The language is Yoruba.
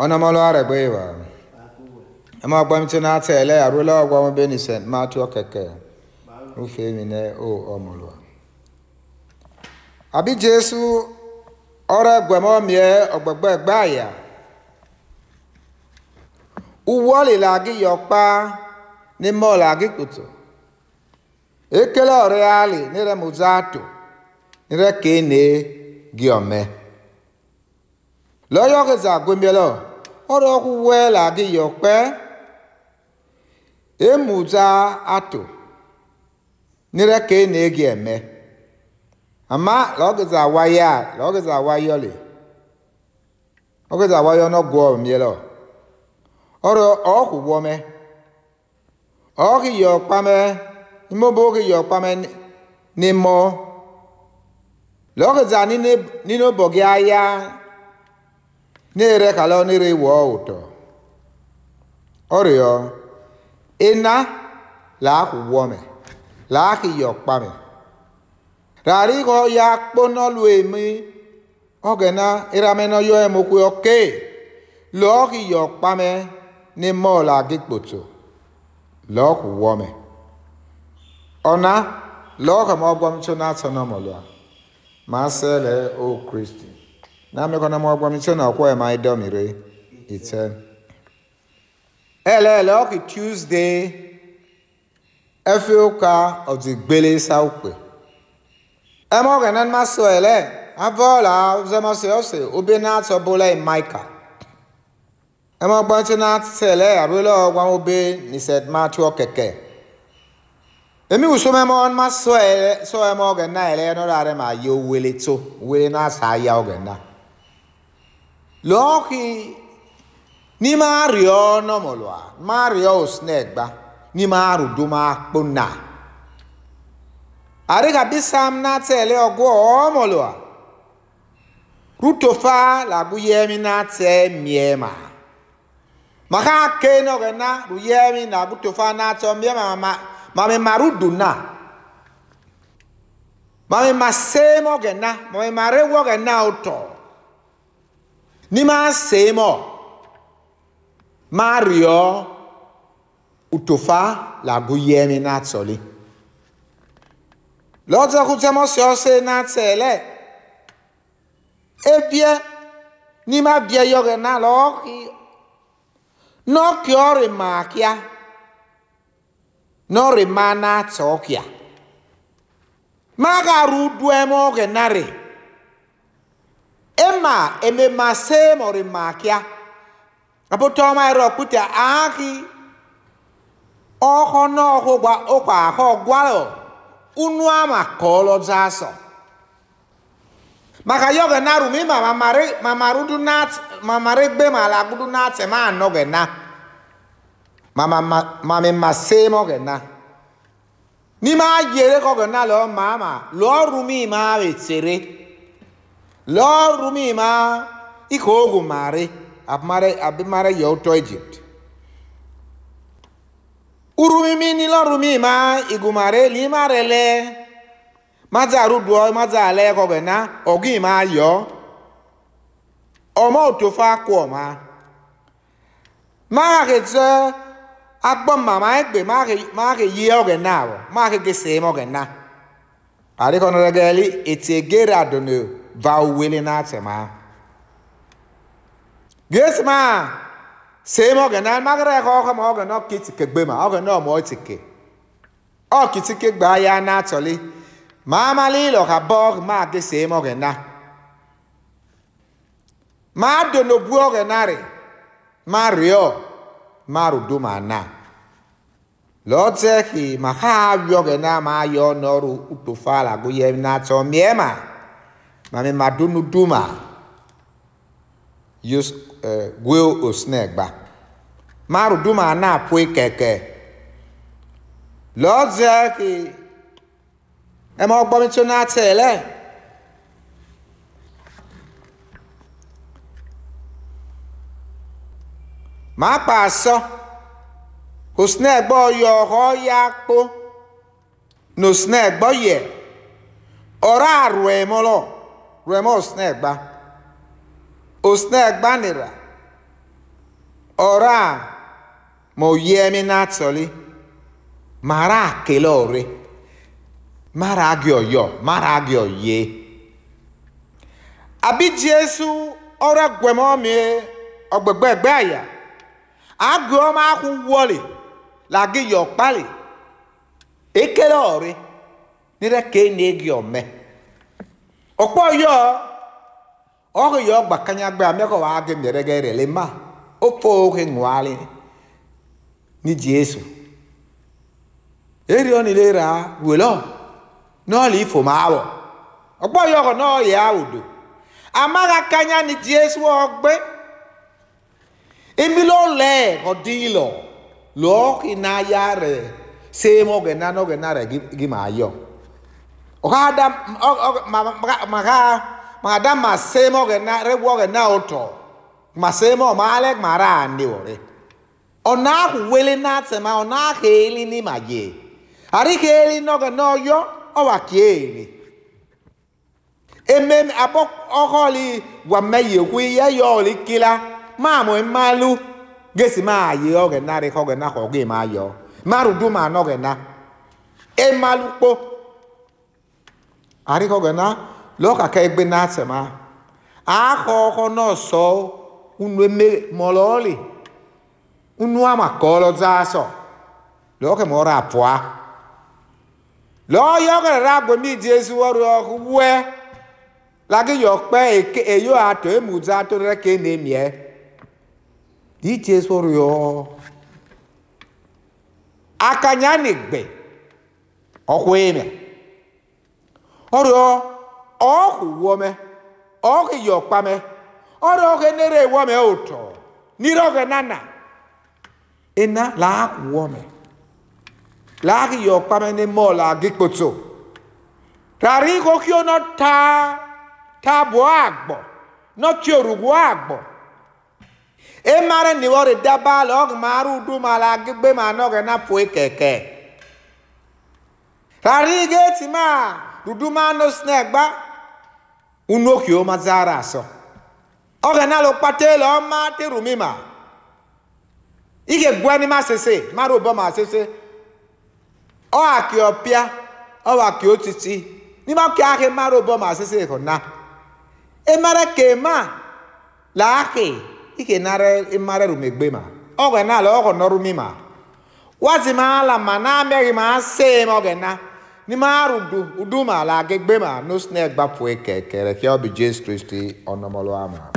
ọnọmọlụ arẹgbẹ ìwà ẹ máa gbọ́ mi tí náà tẹ̀ ẹlẹ́yà rúlẹ̀ ọgbà wọn bẹ́ẹ̀ ní sẹ́ńt máa tí ọ kẹ̀kẹ́ rúfẹ́ mi náà ọrọ ẹgbẹmọ miẹ ọgbẹgbẹ ẹgbẹ àyà uwọlì làgì yọpa ní mọọlù àgì kùtù lọ́yọ́kẹsà gbẹmíẹlọ ọ̀rọ̀ wẹ́ làgé yọ̀pẹ́ emùtà àtò nírẹ́kẹ́ nẹ́gẹ́ ẹ̀mẹ́ àmà lọ́kẹsà wáyà lọ́kẹsà wáyọ̀lẹ̀ lọ́kẹsà wáyọ̀ nọ́gọ́ ọ̀míẹlọ ọ̀rọ̀ ọ̀kùwọ́mẹ́ ọ̀kìyọ̀pamẹ́ ìmọ̀bọ̀kìyọ̀pamẹ́ ní mọ́ lọ́kẹsà nínú aya. kala ụtọ ịna ya nĩĩrekala nĩrĩiwoo ũto ɔrĩɔ ĩna laakũwɔmɛ laakɩyɔkpamɛ rarɩgɔ yakpɔnɔlʋemi ɔgɛna ɩramɛnɔyɔɛ mokʋyɔke lɔɔkɩyɔkpamɛ nɩmɔɔ laagɩkpotso lɔɔkʋwɔmɛ ɔna lɔɔkɛmɔgbɔmtso natsɔnɔmɔlʋa masɛlɛ o kristi nami kona mogwa misiona okwa ma idomire itse elele oki tuesday efe ụka ọdịgbele saukwe emoge na mmasị ele abọla ụzọmasị ọsị obe na-atọ bụla maịka emogbọntị na-atịtị ele abụla ọgwa obe nised matụ keke èmi wù sọmọ ẹmọ ọmọ sọ ẹ sọ ẹmọ ọgẹ náà ẹ lẹyìn ọdọ àrẹ mà yọ wẹlẹ tó wẹlẹ náà sà á yà ọgẹ náà lọhi n'ime arịọ nọmọlụa ma arịọ osnegba n'ime arụdomakpo na arigabisam na tele ọgụ ọmọlụa rutofa laguyemi na te miema maka ke nọgị na ruyemi na rutofa na atọ miema ma mami marudu na mami masem ọgị na mami marewu ọgị na ụtọ n'ime asị mọ ma rịọ utofa labụ ihe mi na-atọli lọdọkụtemọsiọsị na-atọle ebie n'ime abịa yọrọ na lọọkị n'ọkị ọrị ma kịa n'ọrị ma na-atọ ọkịa ma gara udu eme ọgị narị ema ememe ase ma ọrụ ma akịa abụtọ ma ịrọ kpute ahị ọhọ n'ọhụ gwa ụkwa ahọ gwalọ unu ama ka ọlọ zaa sọ maka ya ọga e na rumi ma mamarudu na mamari gbe ma alagudu na ate ma anọ ga na ma mema se ma ọga na n'ime ayere ka ọga na lo ma lo lụọ rumi ma etere Lord rumima ikogu mare abmare abmare yoto Egypt. Urumimi ni Lord rumima igumare limare le mazaru duo mazale ko gena ogima yo. Omo otofa ko ma. Ma getse akpọ mama egbe ma ga yie oge na ma ga gese oge na. Arikọnọrọ gị eti egere adonụ. va wele n'asema gesma sema oge na magara ka ọkọ ma oge na ọkiti kegbe ma oge na ọmọ tike ọkiti kegbe ya n'atọli ma amali ilo ka bọg ma ge sema oge na ma donobu oge na re ma rịọ ma rudo ma na lọtẹkì ma ha abịọ na ma yọ n'ọrụ utofala gụnye n'atọ mie ma maame mado no dum a yos ɛɛ gweo osne gba maro dum a na apoe kɛkɛ lɔɔdze ke ɛmɛ ɔgbɔ mi tso na tɛ lɛ. màá pa àṣọ kò sí náà gbọ́ yọ ọ̀họ́ ya kó nò sí náà gbọ́ yẹ ọ̀rọ̀ àrò rue ma osnegba osnegba nira ọra a ma ọ mi na-atọli mara akele ọrị mara agị ọyọ mara agị ọyie abi jesu ọra gwemọmi ọgbẹgbẹ ẹgbẹ àyà agị ọma akwụwọli la gị yọ kpali ekele ọrị nire ka ị na-egi ome ọkpọ yọ ọhụ yọ gbakanya gbe amekọ wa agị mere gị rele ma ofe ohe ṅụarị ni jesu eri ọnile ra welọ n'ọlị ifo ma awọ ọkpọ yọ ọhụ n'ọyị awụdo amaghị akanya ni jesu ọgbe emile ọlẹ ọdị ịlọ lụọ ọhị n'aya rẹ sèémọ gẹ̀nà nọgẹ̀nà rẹ gị ma yọ okada maka makada masemo gena rewo gena oto masemo male mara ande ore ona wele na tsema ona heli ni maje ari heli no gena yo owa kieni emem abok okoli wa meye kwi ya yo likila mamo malu gesi ma ye ogena re hogena hoge ma yo marudu ma no gena emalupo ariko gana loka ka egbe na asema akho kho no so unwe me mololi unu ama kolo zaso loka mora apua lo yo ga ra gbo mi jesu woru oku we yo pe eyo ato emuza to re ke di ọrịọ ọkụ wọme ọkụ yọkpame ọrịa ọkụ enere wọme ụtọ nire ọkụ nana ena laakụ wọme laakụ yọkpame ne mọl agịkpoto rari kokio nọ taa tabụọ agbọ nọtị orugbo agbọ emara ni wọrị dabalị ọgụ mara udu mara agịgbe ma nọgị na pụọ keke rari ga eti maa dudumano snegba unokio mazaraso ogenalo kpatelo ọma terumima ike gwani masese mara ụbọ masese ọhaki ọpịa ọhaki otiti n'ime ọkị ahị mara ụbọ masese na. emara kema laaki ike nara emara rumegbe e ma ogenala ọghọnọrumima wazima ala ma na-amịaghị ma asị m ogena nimaru du uduma la agegbe ma no snake gbapoe kekere ke obi jesus christi onomolo ama